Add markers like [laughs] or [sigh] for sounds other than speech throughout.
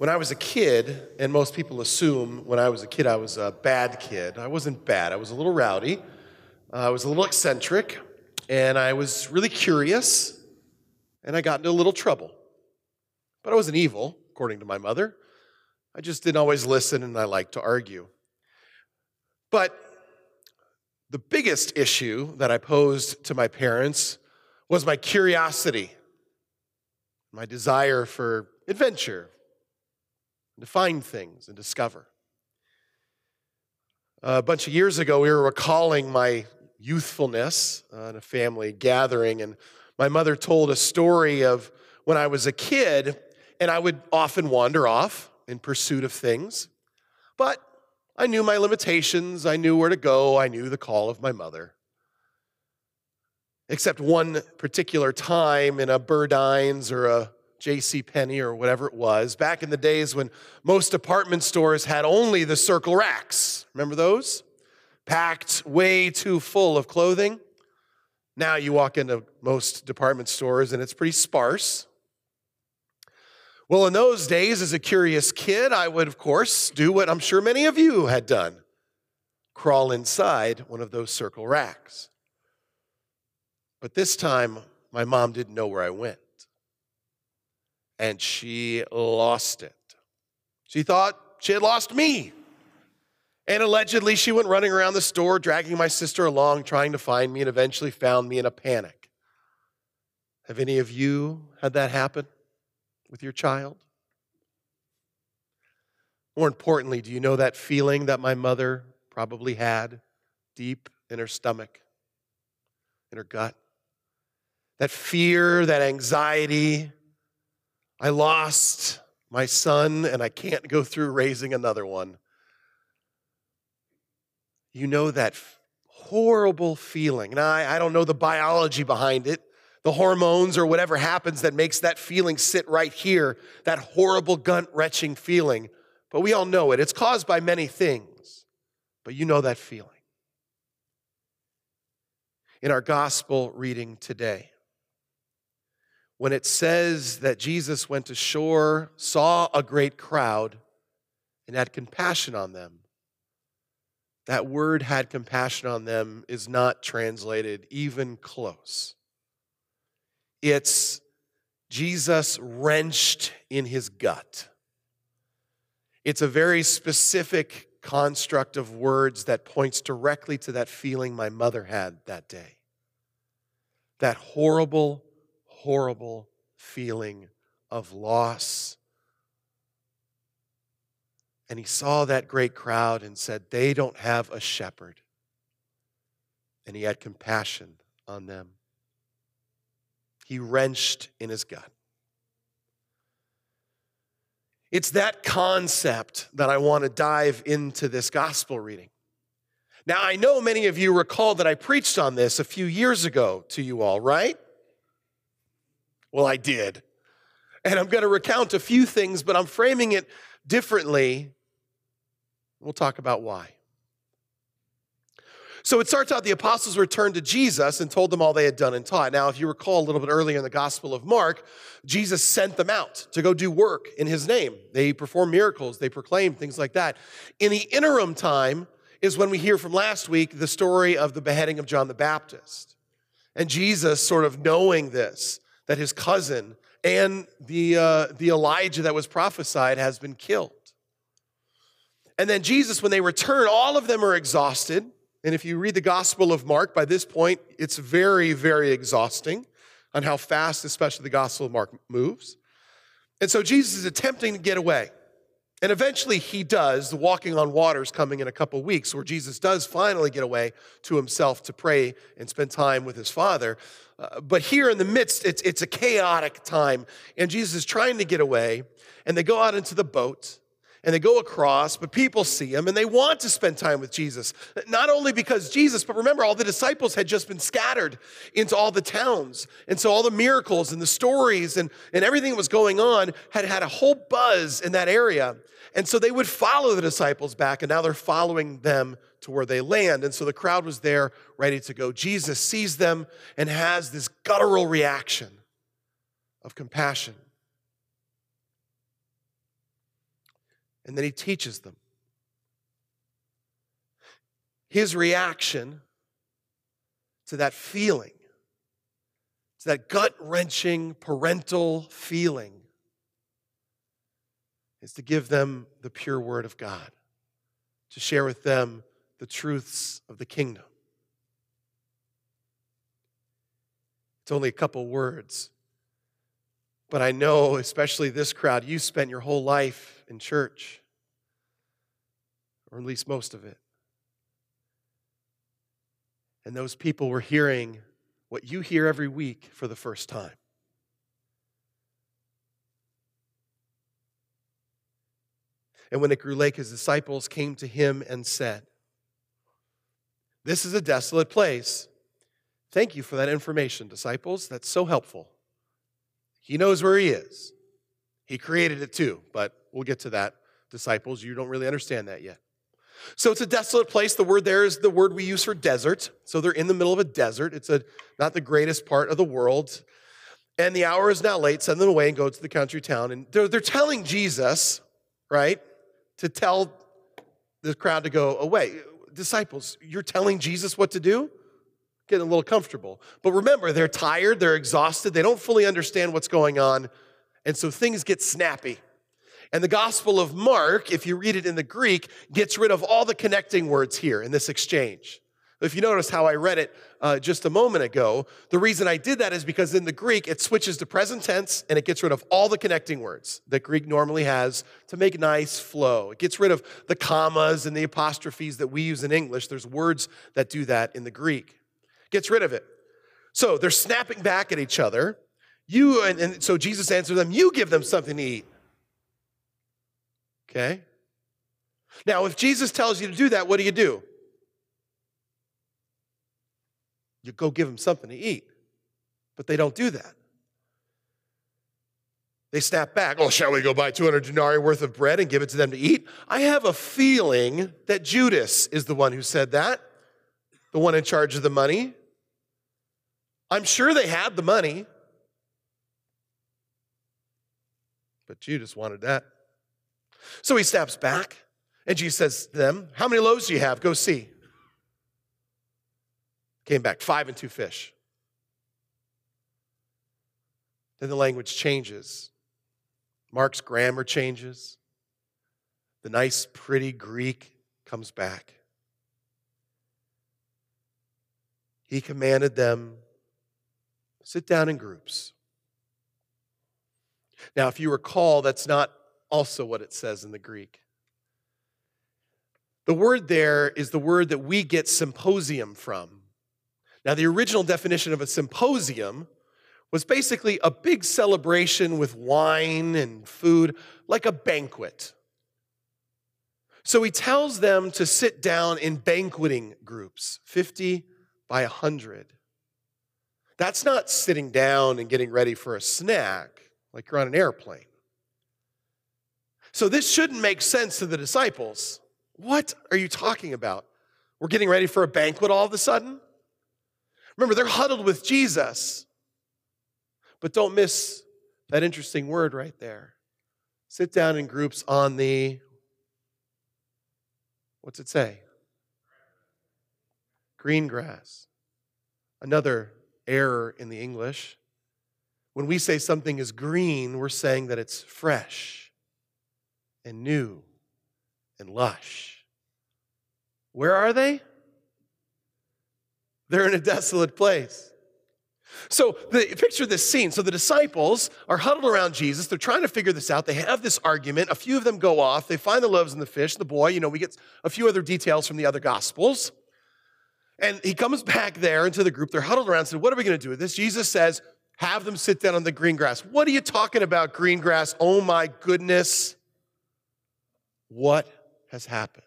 When I was a kid, and most people assume when I was a kid I was a bad kid, I wasn't bad. I was a little rowdy, uh, I was a little eccentric, and I was really curious, and I got into a little trouble. But I wasn't evil, according to my mother. I just didn't always listen, and I liked to argue. But the biggest issue that I posed to my parents was my curiosity, my desire for adventure, to find things and discover. A bunch of years ago, we were recalling my youthfulness in a family gathering, and my mother told a story of when I was a kid, and I would often wander off in pursuit of things. But I knew my limitations, I knew where to go, I knew the call of my mother. Except one particular time in a Burdines or a J.C. Penney or whatever it was, back in the days when most department stores had only the circle racks. Remember those? Packed way too full of clothing. Now you walk into most department stores and it's pretty sparse. Well, in those days, as a curious kid, I would, of course, do what I'm sure many of you had done crawl inside one of those circle racks. But this time, my mom didn't know where I went and she lost it. She thought she had lost me. And allegedly, she went running around the store, dragging my sister along, trying to find me, and eventually found me in a panic. Have any of you had that happen with your child? More importantly, do you know that feeling that my mother probably had deep in her stomach, in her gut? That fear, that anxiety, I lost my son and I can't go through raising another one. You know that horrible feeling. Now, I, I don't know the biology behind it, the hormones or whatever happens that makes that feeling sit right here, that horrible gut wrenching feeling. But we all know it. It's caused by many things, but you know that feeling. In our gospel reading today, when it says that Jesus went ashore, saw a great crowd, and had compassion on them. That word had compassion on them is not translated even close. It's Jesus wrenched in his gut. It's a very specific construct of words that points directly to that feeling my mother had that day. That horrible, horrible feeling of loss. And he saw that great crowd and said, They don't have a shepherd. And he had compassion on them. He wrenched in his gut. It's that concept that I want to dive into this gospel reading. Now, I know many of you recall that I preached on this a few years ago to you all, right? Well, I did. And I'm going to recount a few things, but I'm framing it differently. We'll talk about why. So it starts out the apostles returned to Jesus and told them all they had done and taught. Now, if you recall a little bit earlier in the Gospel of Mark, Jesus sent them out to go do work in his name. They performed miracles, they proclaimed things like that. In the interim time is when we hear from last week the story of the beheading of John the Baptist. And Jesus, sort of knowing this, that his cousin and the, uh, the Elijah that was prophesied has been killed. And then Jesus, when they return, all of them are exhausted. And if you read the Gospel of Mark, by this point, it's very, very exhausting on how fast, especially the Gospel of Mark, moves. And so Jesus is attempting to get away. And eventually he does, the walking on waters coming in a couple weeks, where Jesus does finally get away to himself to pray and spend time with his Father. Uh, but here in the midst, it's, it's a chaotic time, and Jesus is trying to get away, and they go out into the boat. And they go across, but people see him and they want to spend time with Jesus. Not only because Jesus, but remember, all the disciples had just been scattered into all the towns. And so all the miracles and the stories and, and everything that was going on had had a whole buzz in that area. And so they would follow the disciples back, and now they're following them to where they land. And so the crowd was there ready to go. Jesus sees them and has this guttural reaction of compassion. And then he teaches them. His reaction to that feeling, to that gut wrenching parental feeling, is to give them the pure word of God, to share with them the truths of the kingdom. It's only a couple words. But I know, especially this crowd, you spent your whole life in church, or at least most of it. And those people were hearing what you hear every week for the first time. And when it grew late, his disciples came to him and said, This is a desolate place Thank you for that information, disciples. That's so helpful. He knows where he is. He created it too, but we'll get to that, disciples. You don't really understand that yet. So it's a desolate place. The word there is the word we use for desert. So they're in the middle of a desert. It's a not the greatest part of the world. And the hour is now late. Send them away and go to the country town. And they're, they're telling Jesus, right, to tell the crowd to go away. Disciples, you're telling Jesus what to do? Getting a little comfortable. But remember, they're tired, they're exhausted, they don't fully understand what's going on, and so things get snappy. And the Gospel of Mark, if you read it in the Greek, gets rid of all the connecting words here in this exchange. If you notice how I read it uh, just a moment ago, the reason I did that is because in the Greek it switches to present tense and it gets rid of all the connecting words that Greek normally has to make nice flow. It gets rid of the commas and the apostrophes that we use in English. There's words that do that in the Greek gets rid of it. So they're snapping back at each other. You and, and so Jesus answers them, You give them something to eat. Okay? Now, if Jesus tells you to do that, what do you do? You go give them something to eat. But they don't do that. They snap back. Oh, shall we go buy 200 denarii worth of bread and give it to them to eat? I have a feeling that Judas is the one who said that, the one in charge of the money. I'm sure they had the money, but Judas wanted that. So he steps back, and Jesus says to them, How many loaves do you have? Go see. Came back, five and two fish. Then the language changes. Mark's grammar changes. The nice, pretty Greek comes back. He commanded them Sit down in groups. Now, if you recall, that's not also what it says in the Greek. The word there is the word that we get symposium from. Now, the original definition of a symposium was basically a big celebration with wine and food, like a banquet. So he tells them to sit down in banqueting groups, 50 by 100. That's not sitting down and getting ready for a snack like you're on an airplane. So this shouldn't make sense to the disciples. What are you talking about? We're getting ready for a banquet all of a sudden? Remember, they're huddled with Jesus. But don't miss that interesting word right there. Sit down in groups on the, what's it say? Green grass. Another error in the English. When we say something is green, we're saying that it's fresh and new and lush. Where are they? They're in a desolate place. So the, picture this scene. So the disciples are huddled around Jesus. They're trying to figure this out. They have this argument. A few of them go off. They find the loaves and the fish, the boy. You know, we get a few other details from the other gospels. And he comes back there into the group. They're huddled around and said, What are we going to do with this? Jesus says, Have them sit down on the green grass. What are you talking about, green grass? Oh my goodness. What has happened?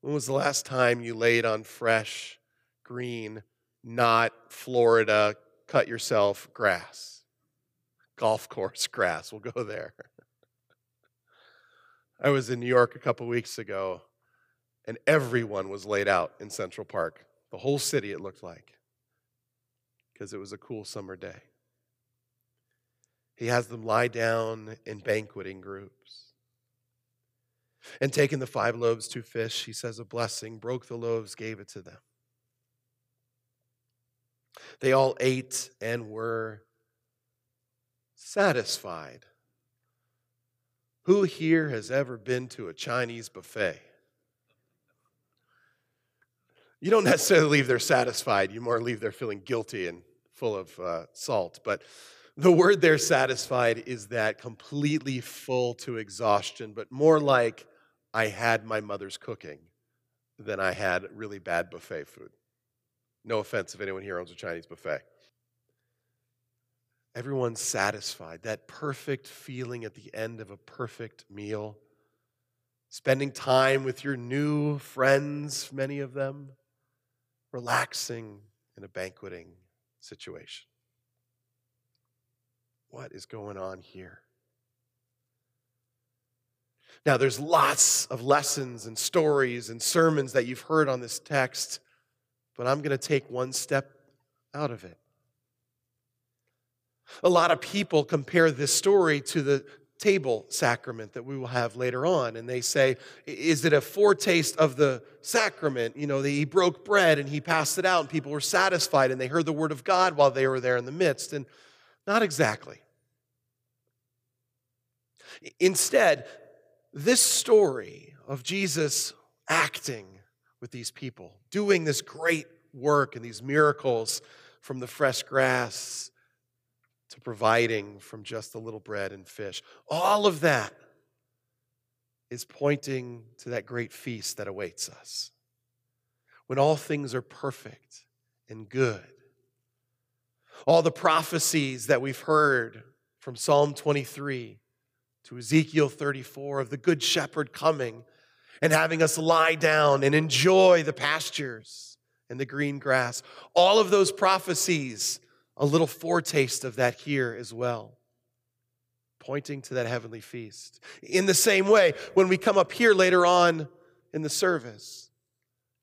When was the last time you laid on fresh, green, not Florida, cut yourself grass? Golf course grass. We'll go there. [laughs] I was in New York a couple weeks ago and everyone was laid out in Central Park. The whole city, it looked like, because it was a cool summer day. He has them lie down in banqueting groups. And taking the five loaves, two fish, he says a blessing, broke the loaves, gave it to them. They all ate and were satisfied. Who here has ever been to a Chinese buffet? You don't [laughs] necessarily leave there satisfied, you more leave there feeling guilty and full of uh, salt. But the word there satisfied is that completely full to exhaustion, but more like I had my mother's cooking than I had really bad buffet food. No offense if anyone here owns a Chinese buffet. Everyone's satisfied. That perfect feeling at the end of a perfect meal. Spending time with your new friends, many of them. Relaxing in a banqueting situation. What is going on here? Now, there's lots of lessons and stories and sermons that you've heard on this text, but I'm going to take one step out of it. A lot of people compare this story to the table sacrament that we will have later on. And they say, is it a foretaste of the sacrament? You know, he broke bread and he passed it out, and people were satisfied and they heard the word of God while they were there in the midst. And not exactly. Instead, this story of Jesus acting with these people, doing this great work and these miracles from the fresh grass to providing from just a little bread and fish. All of that is pointing to that great feast that awaits us. When all things are perfect and good. All the prophecies that we've heard from Psalm 23 to Ezekiel 34 of the Good Shepherd coming and having us lie down and enjoy the pastures and the green grass. All of those prophecies a little foretaste of that here as well, pointing to that heavenly feast. In the same way, when we come up here later on in the service,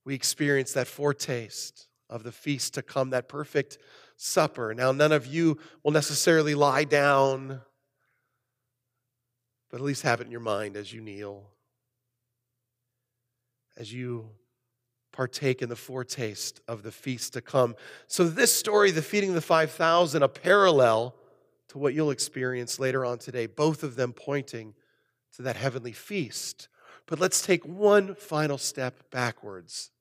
we experience that foretaste of the feast to come, that perfect supper. Now, none of you will necessarily lie down, but at least have it in your mind as you kneel, as you partake in the foretaste of the feast to come. So, this story, the feeding of the 5,000, a parallel to what you'll experience later on today, both of them pointing to that heavenly feast. But let's take one final step backwards.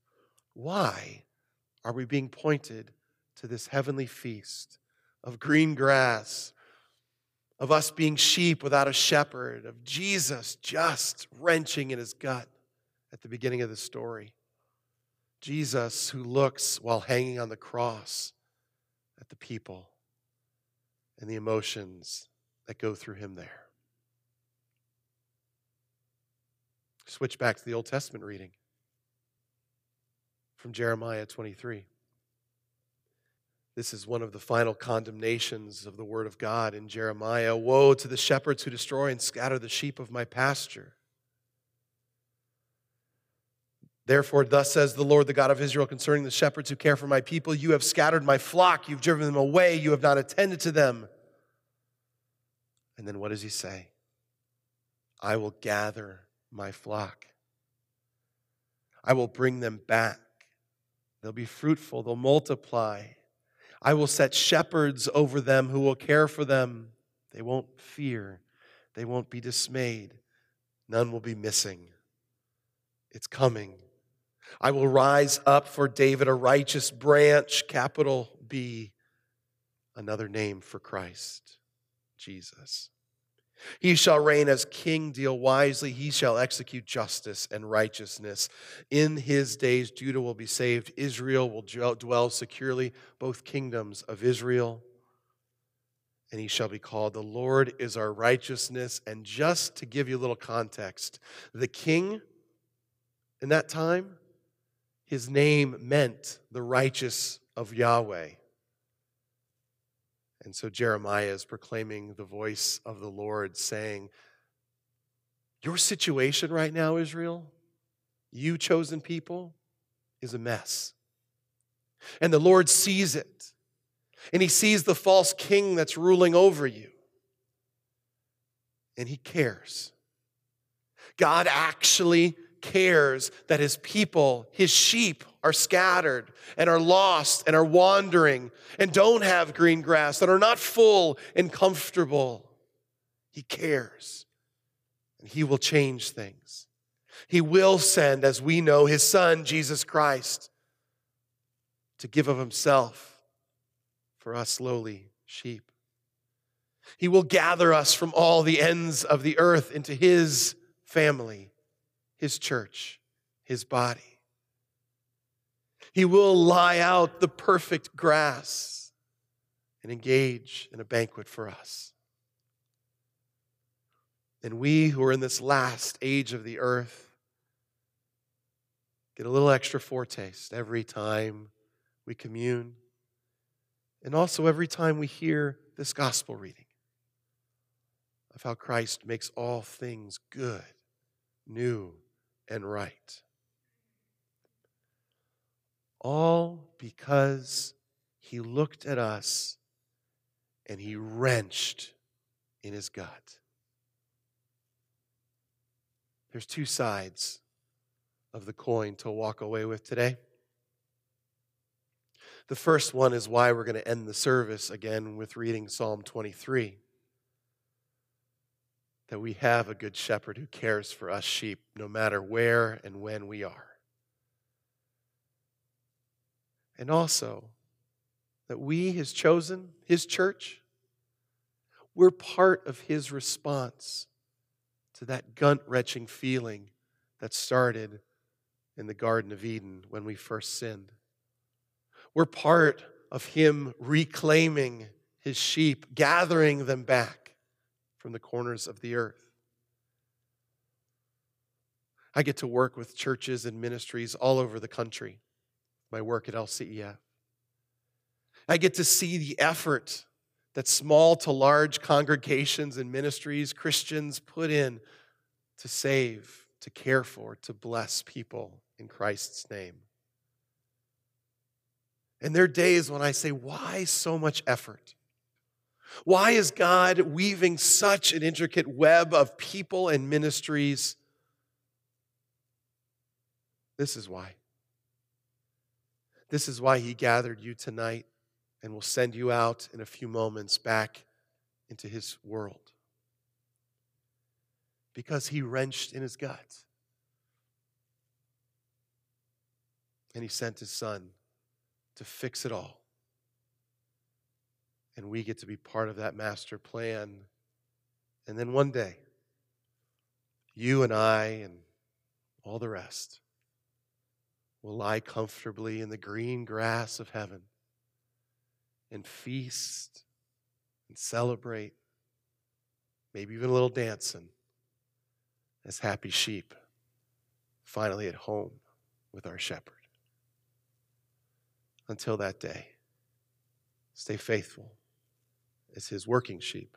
Why are we being pointed to this heavenly feast of green grass, of us being sheep without a shepherd, of Jesus just wrenching in his gut at the beginning of the story? Jesus, who looks while hanging on the cross at the people and the emotions that go through him there. Switch back to the Old Testament reading from Jeremiah 23. This is one of the final condemnations of the Word of God in Jeremiah. Woe to the shepherds who destroy and scatter the sheep of my pasture. Therefore, thus says the Lord, the God of Israel, concerning the shepherds who care for my people You have scattered my flock, you've driven them away, you have not attended to them. And then what does he say? I will gather my flock, I will bring them back. They'll be fruitful, they'll multiply. I will set shepherds over them who will care for them. They won't fear, they won't be dismayed, none will be missing. It's coming. I will rise up for David a righteous branch, capital B, another name for Christ, Jesus. He shall reign as king, deal wisely. He shall execute justice and righteousness. In his days, Judah will be saved. Israel will dwell securely, both kingdoms of Israel. And he shall be called, The Lord is our righteousness. And just to give you a little context, the king in that time his name meant the righteous of Yahweh. And so Jeremiah is proclaiming the voice of the Lord, saying, Your situation right now, Israel, you chosen people, is a mess. And the Lord sees it. And he sees the false king that's ruling over you. And he cares. God actually cares that his people, his sheep, are scattered and are lost and are wandering and don't have green grass, that are not full and comfortable. He cares and he will change things. He will send, as we know, his son, Jesus Christ, to give of himself for us lowly sheep. He will gather us from all the ends of the earth into his family, his church, his body. He will lie out the perfect grass and engage in a banquet for us. And we who are in this last age of the earth get a little extra foretaste every time we commune, and also every time we hear this gospel reading of how Christ makes all things good, new, and right. All because he looked at us and he wrenched in his gut. There's two sides of the coin to walk away with today. The first one is why we're going to end the service again with reading Psalm 23. That we have a good shepherd who cares for us sheep no matter where and when we are. And also, that we, his chosen, his church, we're part of his response to that gut wrenching feeling that started in the Garden of Eden when we first sinned. We're part of him reclaiming his sheep, gathering them back from the corners of the earth. I get to work with churches and ministries all over the country, my work at LCEF. I get to see the effort that small to large congregations and ministries, Christians put in to save, to care for, to bless people in Christ's name. And there are days when I say, why so much effort? Why is God weaving such an intricate web of people and ministries? This is why. This is why He gathered you tonight and will send you out in a few moments back into His world. Because He wrenched in His gut. And He sent His Son to fix it all. And we get to be part of that master plan. And then one day, you and I and all the rest will lie comfortably in the green grass of heaven and feast and celebrate, maybe even a little dancing as happy sheep, finally at home with our shepherd. Until that day, stay faithful as his working sheep,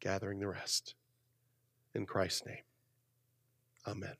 gathering the rest. In Christ's name, amen.